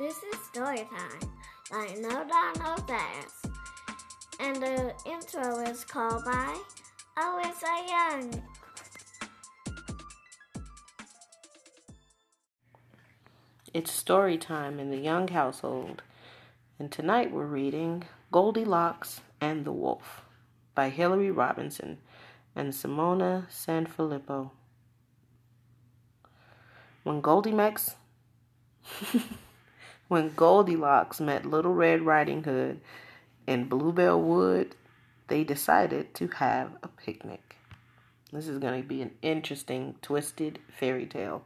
This is story time, like No Dot No Dash. And the intro is called by Alyssa Young. It's story time in the Young household, and tonight we're reading Goldilocks and the Wolf by Hilary Robinson and Simona Sanfilippo. When Goldilocks when Goldilocks met Little Red Riding Hood in Bluebell Wood, they decided to have a picnic. This is going to be an interesting, twisted fairy tale.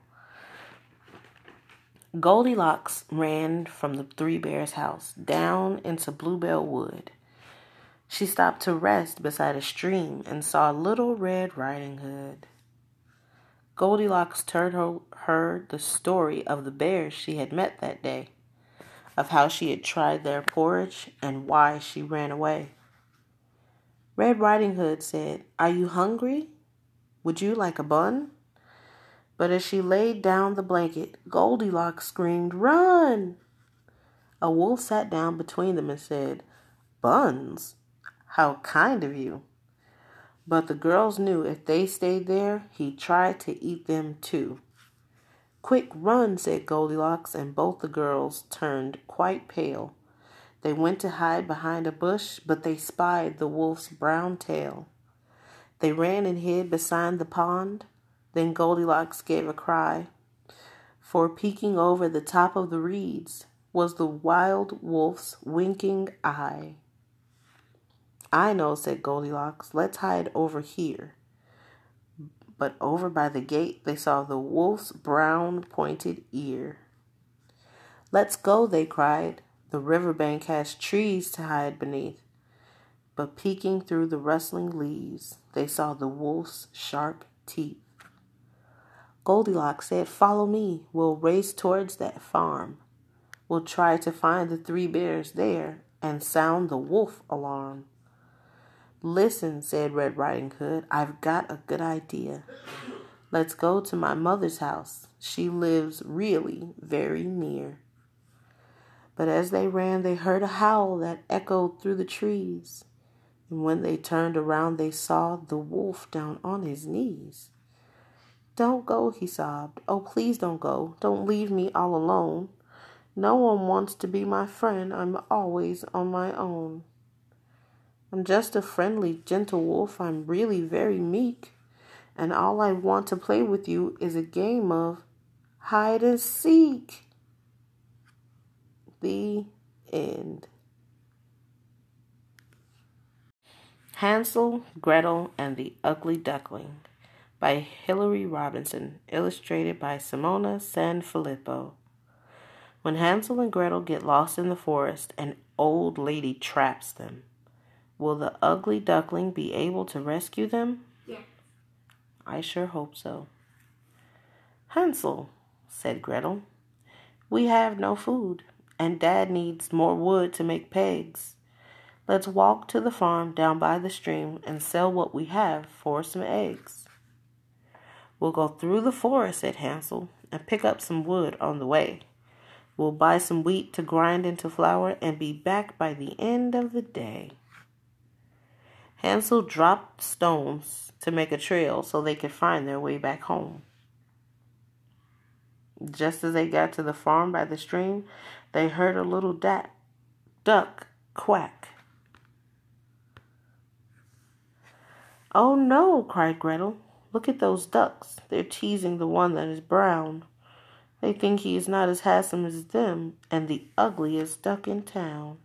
Goldilocks ran from the Three Bears' house down into Bluebell Wood. She stopped to rest beside a stream and saw Little Red Riding Hood. Goldilocks told her, her the story of the bears she had met that day, of how she had tried their porridge and why she ran away. Red Riding Hood said, Are you hungry? Would you like a bun? But as she laid down the blanket, Goldilocks screamed, Run! A wolf sat down between them and said, Buns? How kind of you. But the girls knew if they stayed there, he'd try to eat them too. Quick, run, said Goldilocks, and both the girls turned quite pale. They went to hide behind a bush, but they spied the wolf's brown tail. They ran and hid beside the pond. Then Goldilocks gave a cry, for peeking over the top of the reeds was the wild wolf's winking eye. I know, said Goldilocks. Let's hide over here. But over by the gate they saw the wolf's brown pointed ear. Let's go, they cried. The riverbank has trees to hide beneath. But peeking through the rustling leaves, they saw the wolf's sharp teeth. Goldilocks said, Follow me. We'll race towards that farm. We'll try to find the three bears there and sound the wolf alarm. Listen, said Red Riding Hood, I've got a good idea. Let's go to my mother's house. She lives really very near. But as they ran, they heard a howl that echoed through the trees. And when they turned around, they saw the wolf down on his knees. Don't go, he sobbed. Oh, please don't go. Don't leave me all alone. No one wants to be my friend. I'm always on my own. I'm just a friendly, gentle wolf. I'm really very meek. And all I want to play with you is a game of hide and seek. The end. Hansel, Gretel, and the Ugly Duckling by Hilary Robinson, illustrated by Simona Sanfilippo. When Hansel and Gretel get lost in the forest, an old lady traps them. Will the ugly duckling be able to rescue them? Yes. I sure hope so. Hansel, said Gretel, we have no food, and Dad needs more wood to make pegs. Let's walk to the farm down by the stream and sell what we have for some eggs. We'll go through the forest, said Hansel, and pick up some wood on the way. We'll buy some wheat to grind into flour and be back by the end of the day. Hansel dropped stones to make a trail so they could find their way back home. Just as they got to the farm by the stream, they heard a little da- duck quack. Oh no, cried Gretel. Look at those ducks. They're teasing the one that is brown. They think he is not as handsome as them, and the ugliest duck in town.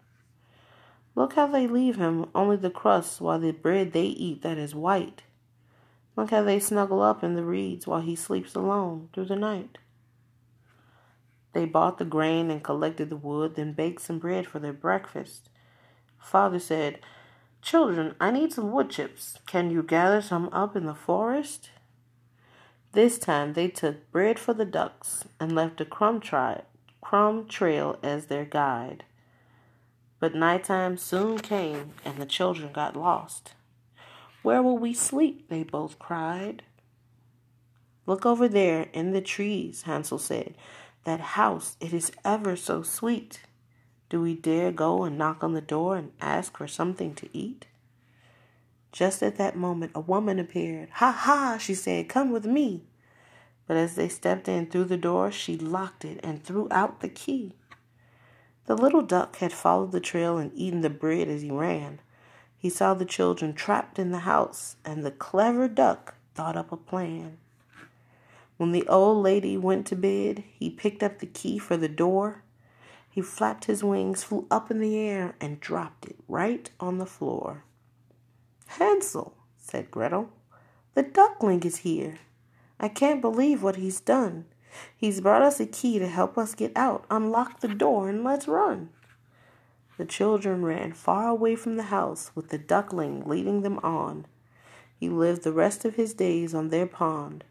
Look how they leave him only the crust while the bread they eat that is white. Look how they snuggle up in the reeds while he sleeps alone through the night. They bought the grain and collected the wood, then baked some bread for their breakfast. Father said, Children, I need some wood chips. Can you gather some up in the forest? This time they took bread for the ducks and left a crumb, tri- crumb trail as their guide. But nighttime soon came and the children got lost. Where will we sleep? they both cried. Look over there in the trees, Hansel said. that house. It is ever so sweet. Do we dare go and knock on the door and ask for something to eat? Just at that moment, a woman appeared. Ha ha, she said, come with me. But as they stepped in through the door, she locked it and threw out the key. The little duck had followed the trail and eaten the bread as he ran. He saw the children trapped in the house, and the clever duck thought up a plan. When the old lady went to bed, he picked up the key for the door. He flapped his wings, flew up in the air, and dropped it right on the floor. Hansel, said Gretel, the duckling is here. I can't believe what he's done. He's brought us a key to help us get out. Unlock the door and let's run. The children ran far away from the house with the duckling leading them on. He lived the rest of his days on their pond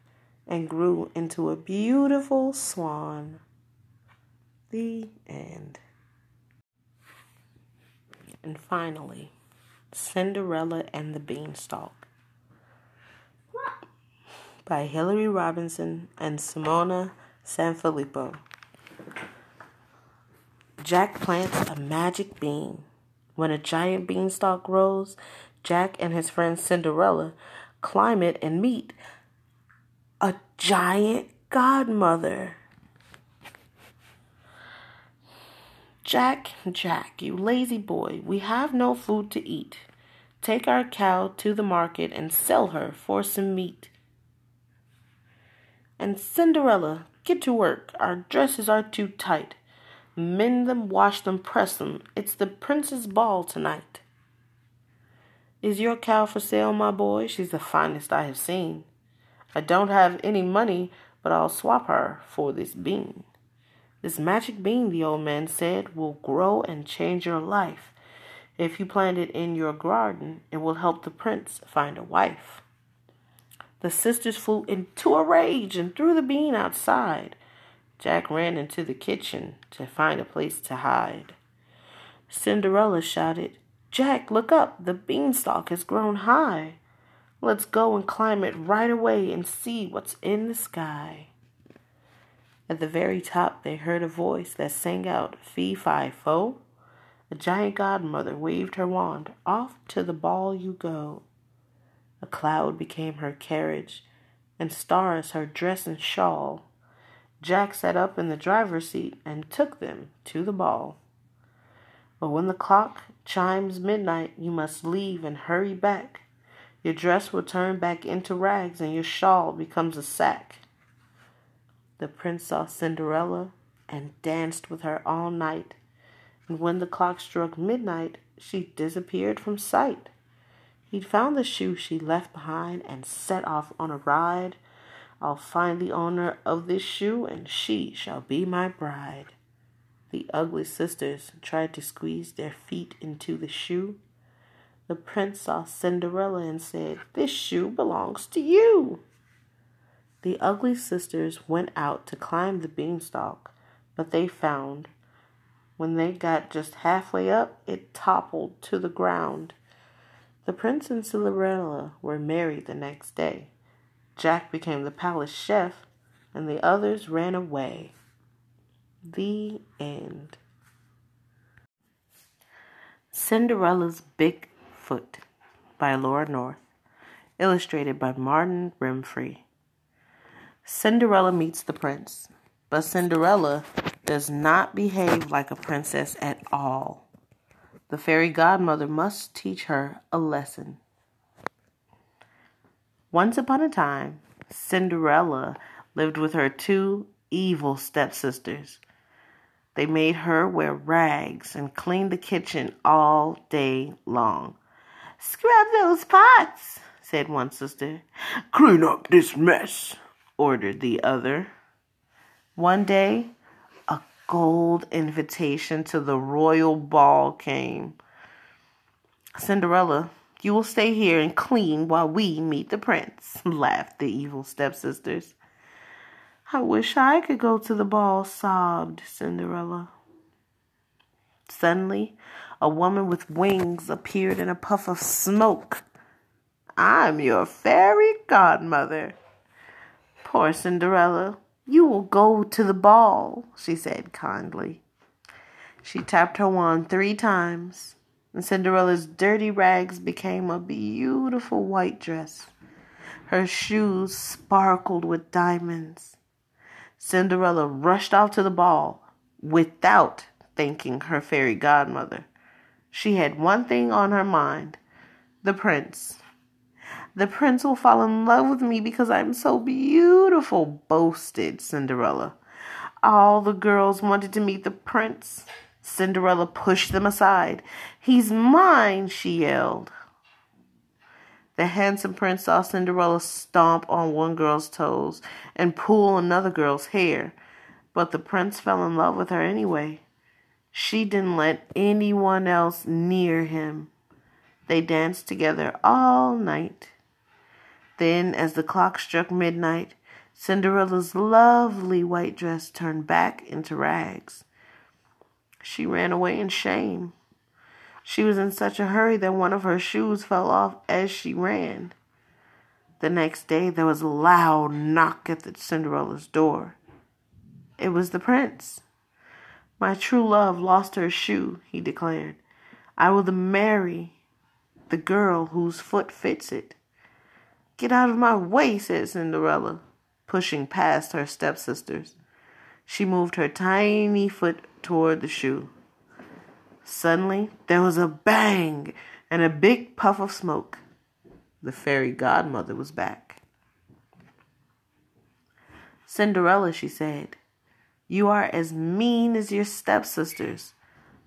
and grew into a beautiful swan. The end. And finally, Cinderella and the Beanstalk by Hilary Robinson and Simona Sanfilippo. Jack plants a magic bean. When a giant beanstalk grows, Jack and his friend Cinderella climb it and meet a giant godmother. Jack, Jack, you lazy boy, we have no food to eat. Take our cow to the market and sell her for some meat. And Cinderella, get to work. Our dresses are too tight. Mend them, wash them, press them. It's the prince's ball tonight. Is your cow for sale, my boy? She's the finest I have seen. I don't have any money, but I'll swap her for this bean. This magic bean, the old man said, will grow and change your life. If you plant it in your garden, it will help the prince find a wife. The sisters flew into a rage and threw the bean outside. Jack ran into the kitchen to find a place to hide. Cinderella shouted, Jack, look up, the beanstalk has grown high. Let's go and climb it right away and see what's in the sky. At the very top, they heard a voice that sang out, Fee, fi, fo. A giant godmother waved her wand. Off to the ball you go. A cloud became her carriage, and stars her dress and shawl. Jack sat up in the driver's seat and took them to the ball. But when the clock chimes midnight, you must leave and hurry back. Your dress will turn back into rags, and your shawl becomes a sack. The prince saw Cinderella and danced with her all night. And when the clock struck midnight, she disappeared from sight. He'd found the shoe she left behind and set off on a ride. I'll find the owner of this shoe, and she shall be my bride. The ugly sisters tried to squeeze their feet into the shoe. The prince saw Cinderella and said, This shoe belongs to you. The ugly sisters went out to climb the beanstalk, but they found when they got just halfway up, it toppled to the ground. The prince and Cinderella were married the next day. Jack became the palace chef, and the others ran away. The end. Cinderella's Big Foot by Laura North, illustrated by Martin Remfry. Cinderella meets the prince, but Cinderella does not behave like a princess at all. The fairy godmother must teach her a lesson. Once upon a time, Cinderella lived with her two evil stepsisters. They made her wear rags and clean the kitchen all day long. Scrub those pots, said one sister. Clean up this mess, ordered the other. One day, gold invitation to the royal ball came. Cinderella, you will stay here and clean while we meet the prince, laughed the evil stepsisters. I wish I could go to the ball, sobbed Cinderella. Suddenly, a woman with wings appeared in a puff of smoke. I'm your fairy godmother. Poor Cinderella You will go to the ball, she said kindly. She tapped her wand three times, and Cinderella's dirty rags became a beautiful white dress. Her shoes sparkled with diamonds. Cinderella rushed off to the ball without thanking her fairy godmother. She had one thing on her mind the prince. The prince will fall in love with me because I'm so beautiful, boasted Cinderella. All the girls wanted to meet the prince. Cinderella pushed them aside. He's mine, she yelled. The handsome prince saw Cinderella stomp on one girl's toes and pull another girl's hair, but the prince fell in love with her anyway. She didn't let anyone else near him. They danced together all night. Then, as the clock struck midnight, Cinderella's lovely white dress turned back into rags. She ran away in shame. She was in such a hurry that one of her shoes fell off as she ran. The next day there was a loud knock at the Cinderella's door. It was the prince. My true love lost her shoe, he declared. I will marry the girl whose foot fits it. Get out of my way, said Cinderella, pushing past her stepsisters. She moved her tiny foot toward the shoe. Suddenly, there was a bang and a big puff of smoke. The fairy godmother was back. Cinderella, she said, you are as mean as your stepsisters.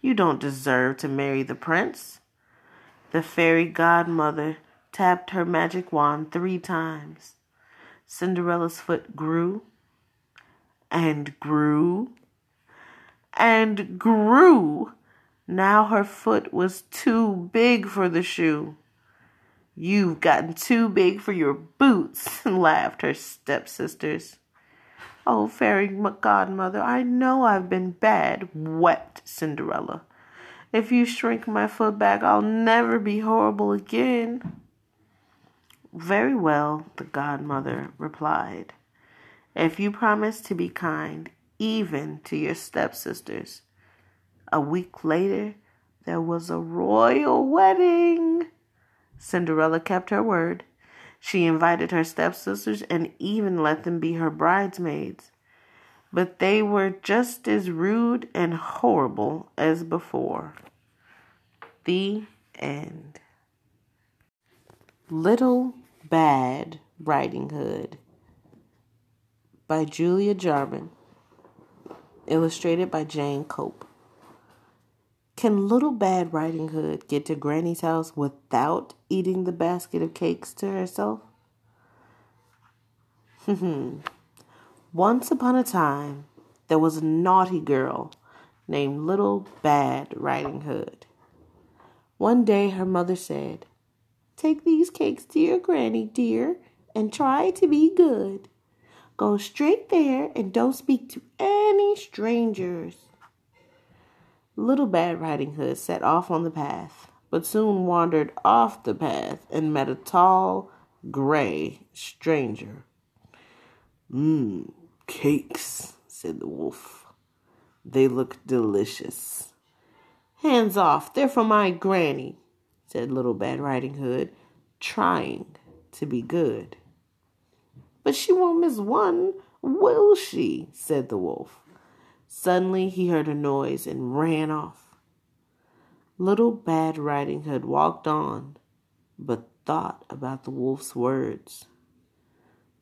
You don't deserve to marry the prince. The fairy godmother tapped her magic wand three times. Cinderella's foot grew and grew and grew now her foot was too big for the shoe. You've gotten too big for your boots, laughed her stepsisters. Oh, fairy godmother, I know I've been bad, wept Cinderella. If you shrink my foot back, I'll never be horrible again. Very well, the godmother replied. If you promise to be kind, even to your stepsisters, a week later, there was a royal wedding. Cinderella kept her word. She invited her stepsisters and even let them be her bridesmaids. But they were just as rude and horrible as before. The end. Little Bad Riding Hood by Julia Jarman. Illustrated by Jane Cope. Can Little Bad Riding Hood get to Granny's house without eating the basket of cakes to herself? Once upon a time, there was a naughty girl named Little Bad Riding Hood. One day her mother said, Take these cakes to your granny, dear, and try to be good. Go straight there and don't speak to any strangers. Little Bad Riding Hood set off on the path, but soon wandered off the path and met a tall, gray stranger. Mmm, cakes, said the wolf. They look delicious. Hands off, they're for my granny, said Little Bad Riding Hood, trying to be good. But she won't miss one, will she? said the wolf. Suddenly he heard a noise and ran off. Little Bad Riding Hood walked on, but thought about the wolf's words.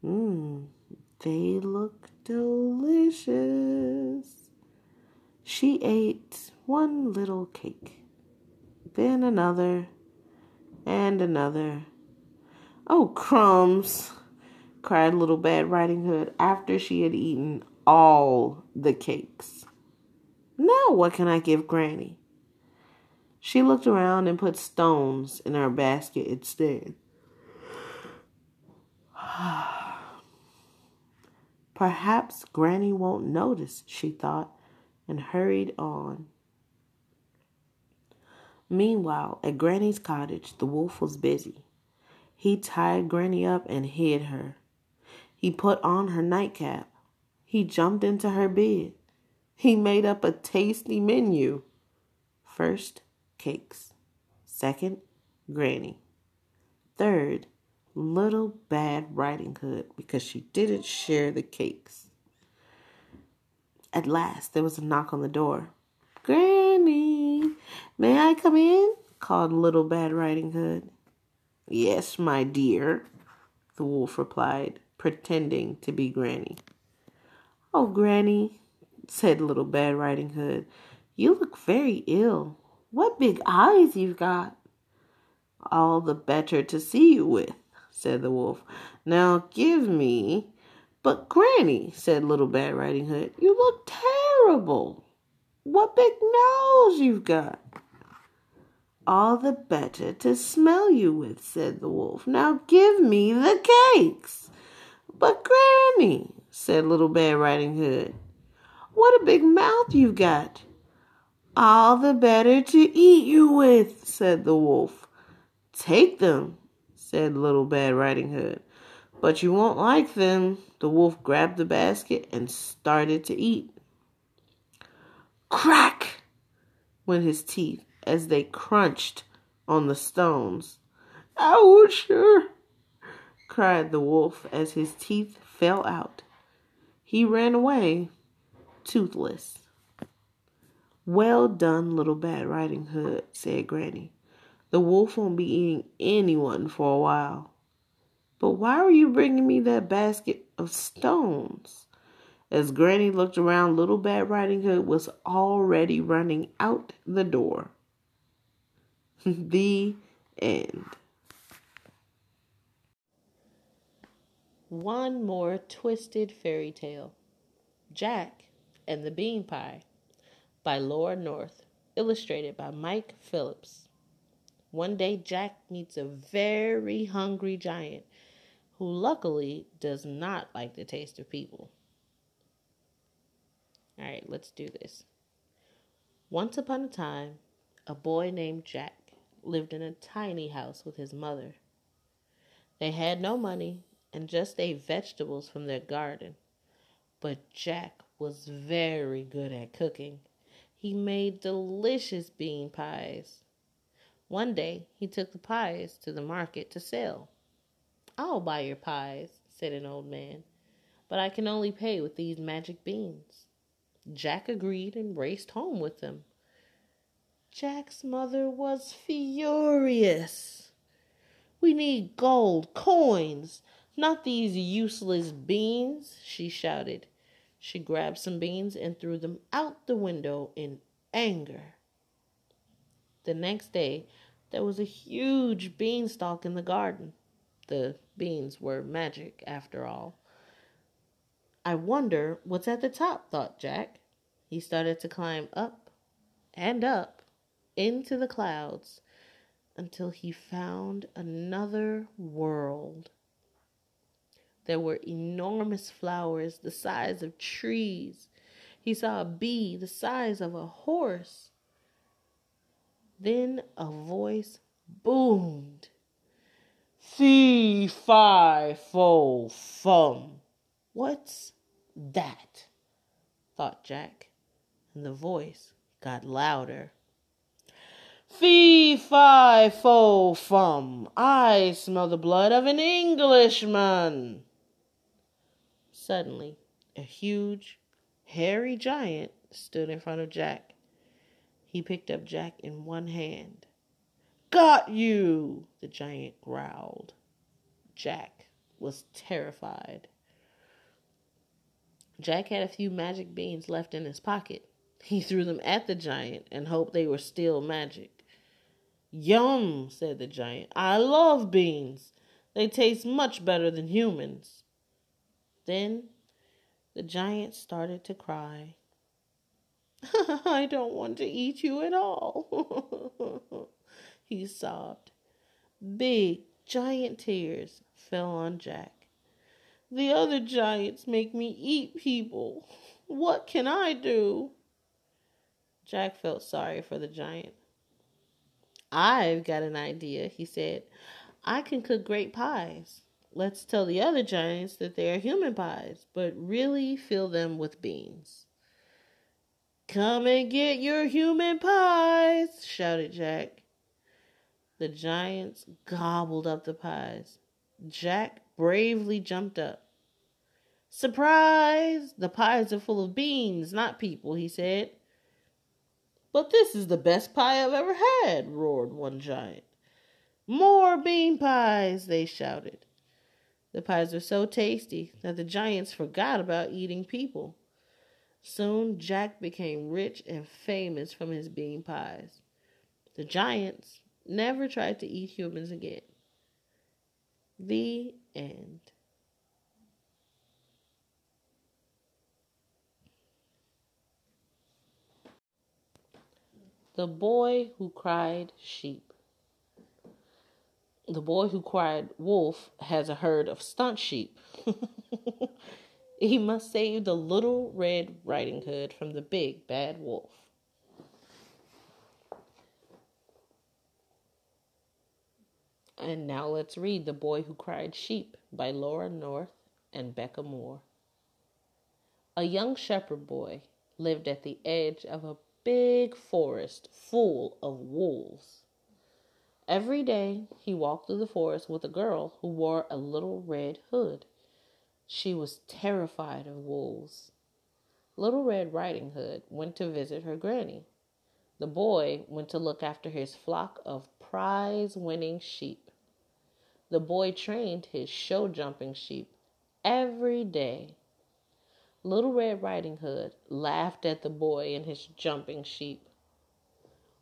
Mmm, they look delicious. She ate one little cake, then another, and another. Oh, crumbs! cried Little Bad Riding Hood after she had eaten all the cakes. Now what can I give Granny? She looked around and put stones in her basket instead. Perhaps Granny won't notice, she thought, and hurried on. Meanwhile, at Granny's cottage, the wolf was busy. He tied Granny up and hid her. He put on her nightcap He jumped into her bed. He made up a tasty menu. First, cakes. Second, Granny. Third, Little Bad Riding Hood because she didn't share the cakes. At last, there was a knock on the door. Granny, may I come in? called Little Bad Riding Hood. Yes, my dear, the wolf replied, pretending to be Granny. Oh, Granny, said Little Bad Riding Hood, you look very ill. What big eyes you've got. All the better to see you with, said the wolf. Now give me. But, Granny, said Little Bad Riding Hood, you look terrible. What big nose you've got. All the better to smell you with, said the wolf. Now give me the cakes. But, Granny, said Little Bad Riding Hood, what a big mouth you've got. All the better to eat you with, said the wolf. Take them, said Little Bad Riding Hood. But you won't like them. The wolf grabbed the basket and started to eat. Crack! went his teeth as they crunched on the stones. Ouch! cried the wolf as his teeth fell out. He ran away, toothless. Well done, little Bad Riding Hood, said Granny. The wolf won't be eating anyone for a while. But why were you bringing me that basket of stones? As Granny looked around, Little Bad Riding Hood was already running out the door. the end. One more twisted fairy tale Jack and the Bean Pie by Laura North, illustrated by Mike Phillips. One day, Jack meets a very hungry giant who luckily does not like the taste of people. All right, let's do this. Once upon a time, a boy named Jack lived in a tiny house with his mother. They had no money and just ate vegetables from their garden. But Jack was very good at cooking. He made delicious bean pies. One day he took the pies to the market to sell. I'll buy your pies, said an old man, but I can only pay with these magic beans. Jack agreed and raced home with them. Jack's mother was furious. We need gold, coins, not these useless beans, she shouted. She grabbed some beans and threw them out the window in anger. The next day, there was a huge beanstalk in the garden. The beans were magic, after all. I wonder what's at the top, thought Jack. He started to climb up and up into the clouds until he found another world. There were enormous flowers the size of trees. He saw a bee the size of a horse. Then a voice boomed. Fee, fi, fo, fum. What's that? thought Jack, and the voice got louder. Fee, fi, fo, fum. I smell the blood of an Englishman. Suddenly, a huge, hairy giant stood in front of Jack. He picked up Jack in one hand. Got you, the giant growled. Jack was terrified. Jack had a few magic beans left in his pocket. He threw them at the giant and hoped they were still magic. Yum, said the giant. I love beans. They taste much better than humans. Then the giant started to cry. I don't want to eat you at all, he sobbed. Big, giant tears fell on Jack. The other giants make me eat people. What can I do? Jack felt sorry for the giant. I've got an idea, he said. I can cook great pies. let's tell the other giants that they are human pies, but really fill them with beans. Come and get your human pies, shouted Jack. The giants gobbled up the pies. Jack bravely jumped up. Surprise! The pies are full of beans, not people, he said. But this is the best pie I've ever had, roared one giant. More bean pies, they shouted. The pies were so tasty that the giants forgot about eating people. Soon Jack became rich and famous from his bean pies. The giants never tried to eat humans again. The end. The boy who cried sheep. The boy who cried wolf has a herd of stunt sheep. he must save the little red riding hood from the big bad wolf. And now let's read The Boy Who Cried Sheep by Laura North and Becca Moore. A young shepherd boy lived at the edge of a big forest full of wolves. Every day he walked through the forest with a girl who wore a little red hood. She was terrified of wolves. Little Red Riding Hood went to visit her granny. The boy went to look after his flock of prize winning sheep. The boy trained his show jumping sheep every day. Little Red Riding Hood laughed at the boy and his jumping sheep.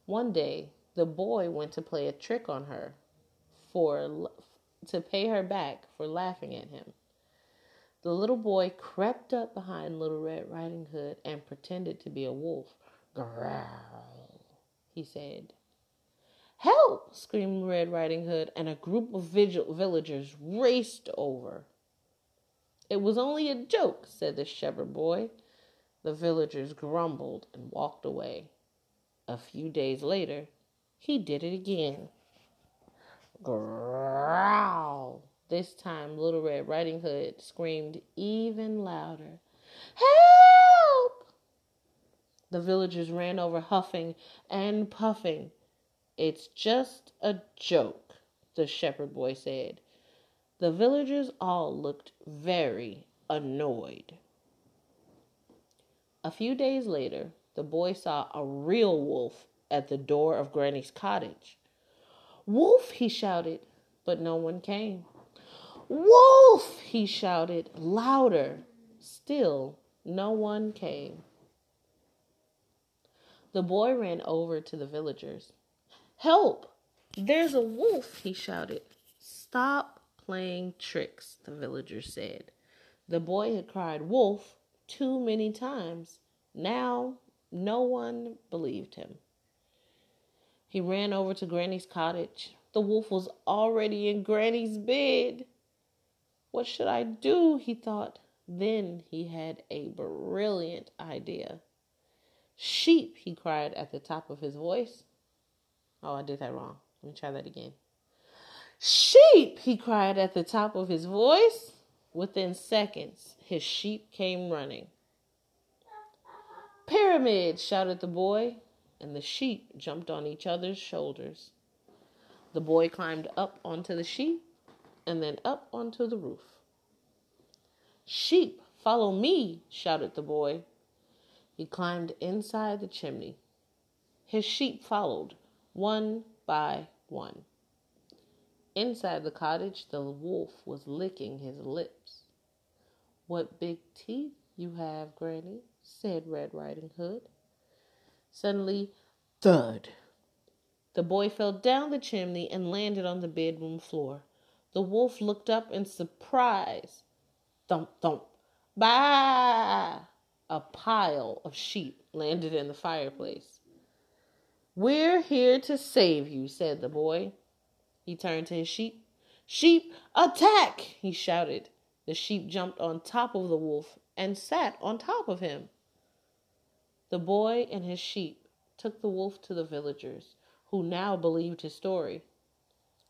One day, the boy went to play a trick on her for to pay her back for laughing at him. The little boy crept up behind Little Red Riding Hood and pretended to be a wolf. Growl, he said. Help! screamed Red Riding Hood, and a group of vigil- villagers raced over. It was only a joke, said the shepherd boy. The villagers grumbled and walked away. A few days later, he did it again. Growl! This time, Little Red Riding Hood screamed even louder. Help! The villagers ran over, huffing and puffing. It's just a joke, the shepherd boy said. The villagers all looked very annoyed. A few days later, the boy saw a real wolf at the door of Granny's cottage. Wolf, he shouted, but no one came. Wolf, he shouted louder. Still, no one came. The boy ran over to the villagers. Help! There's a wolf, he shouted. Stop playing tricks, the villagers said. The boy had cried wolf too many times. Now no one believed him. He ran over to Granny's cottage. The wolf was already in Granny's bed. What should I do? he thought. Then he had a brilliant idea. Sheep, he cried at the top of his voice. Oh, I did that wrong. Let me try that again. Sheep, he cried at the top of his voice. Within seconds, his sheep came running. Pyramid, shouted the boy, and the sheep jumped on each other's shoulders. The boy climbed up onto the sheep and then up onto the roof. Sheep, follow me, shouted the boy. He climbed inside the chimney. His sheep followed, one by one. Inside the cottage, the wolf was licking his lips. What big teeth you have, Granny, said Red Riding Hood. Suddenly, thud. The boy fell down the chimney and landed on the bedroom floor. The wolf looked up in surprise. Thump, thump. Bah! A pile of sheep landed in the fireplace. We're here to save you, said the boy. He turned to his sheep. Sheep, attack! he shouted. The sheep jumped on top of the wolf and sat on top of him. The boy and his sheep took the wolf to the villagers, who now believed his story.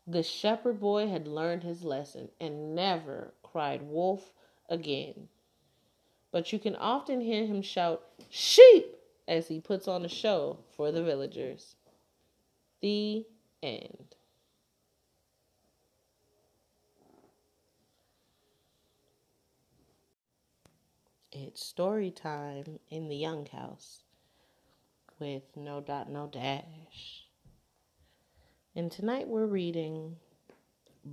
The shepherd boy had learned his lesson and never cried wolf again. But you can often hear him shout, Sheep! as he puts on a show for the villagers. The end. It's story time in the Young House with No Dot No Dash. And tonight we're reading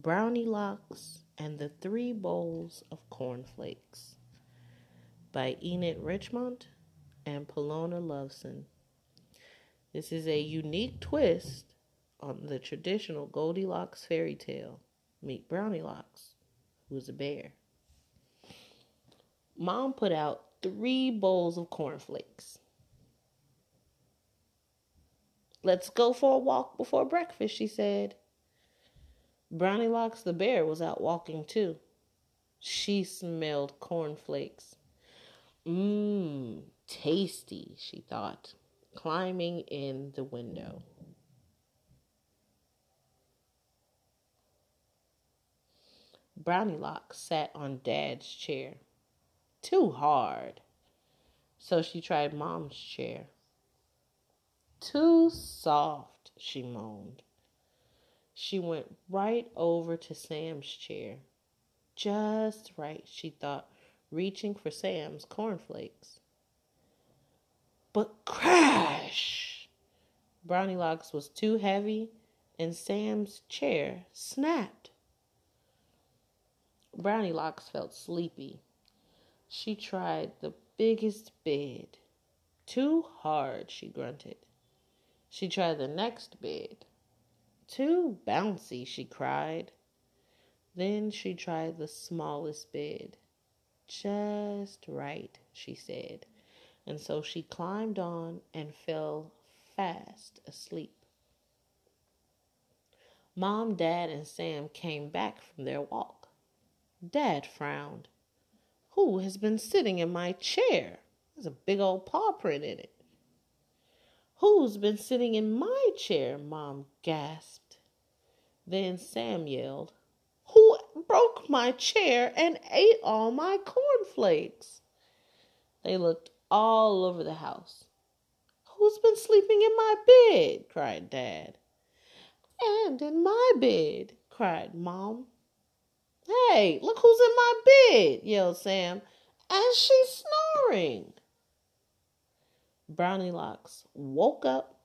Brownilocks and the Three Bowls of Cornflakes by Enid Richemont and Polona Lovsin. This is a unique twist on the traditional Goldilocks fairy tale. Meet Brownilocks, who's a bear. Mom put out three bowls of cornflakes. Let's go for a walk before breakfast, she said. Brownilocks the bear was out walking too. She smelled cornflakes. Mmm, tasty, she thought, climbing in the window. Brownilocks sat on Dad's chair. Too hard. So she tried Mom's chair. Too soft, she moaned. She went right over to Sam's chair. Just right, she thought, reaching for Sam's cornflakes. But crash! Brownilocks was too heavy, and Sam's chair snapped. Brownilocks felt sleepy. She tried the biggest bed. Too hard, she grunted. She tried the next bed. Too bouncy, she cried. Then she tried the smallest bed. Just right, she said. And so she climbed on and fell fast asleep. Mom, Dad, and Sam came back from their walk. Dad frowned. Who has been sitting in my chair? There's a big old paw print in it. Who's been sitting in my chair? Mom gasped. Then Sam yelled, Who broke my chair and ate all my cornflakes? They looked all over the house. Who's been sleeping in my bed? cried Dad. And in my bed, cried Mom. Hey, look who's in my bed, yelled Sam, and she's snoring. Brownilocks woke up,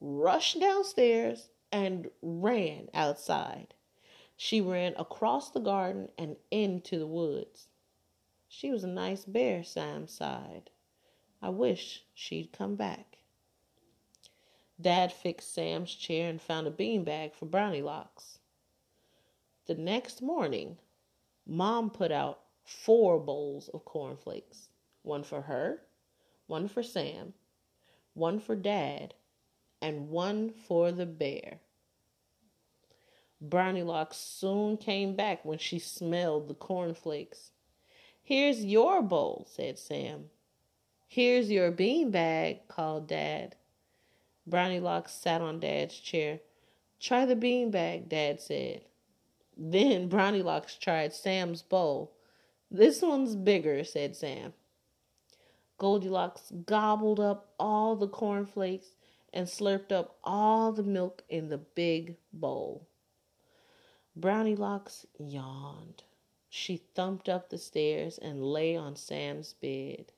rushed downstairs, and ran outside. She ran across the garden and into the woods. She was a nice bear, Sam sighed. I wish she'd come back. Dad fixed Sam's chair and found a beanbag for Brownilocks. The next morning, Mom put out four bowls of cornflakes one for her, one for Sam, one for Dad, and one for the bear. Brownilocks soon came back when she smelled the cornflakes. Here's your bowl, said Sam. Here's your bean bag, called Dad. Brownilocks sat on Dad's chair. Try the bean bag, Dad said. Then Brownilocks tried Sam's bowl. This one's bigger, said Sam. Goldilocks gobbled up all the cornflakes and slurped up all the milk in the big bowl. Brownilocks yawned. She thumped up the stairs and lay on Sam's bed.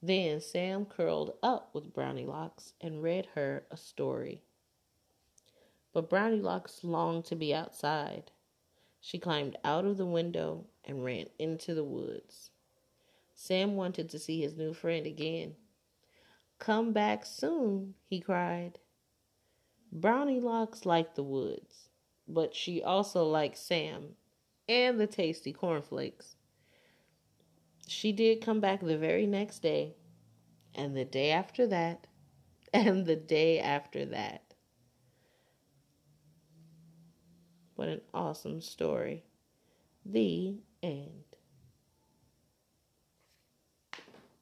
Then Sam curled up with Brownilocks and read her a story. But Brownilocks longed to be outside. She climbed out of the window and ran into the woods. Sam wanted to see his new friend again. Come back soon, he cried. Brownilocks liked the woods, but she also liked Sam and the tasty cornflakes. She did come back the very next day, and the day after that, and the day after that. What an awesome story. The end.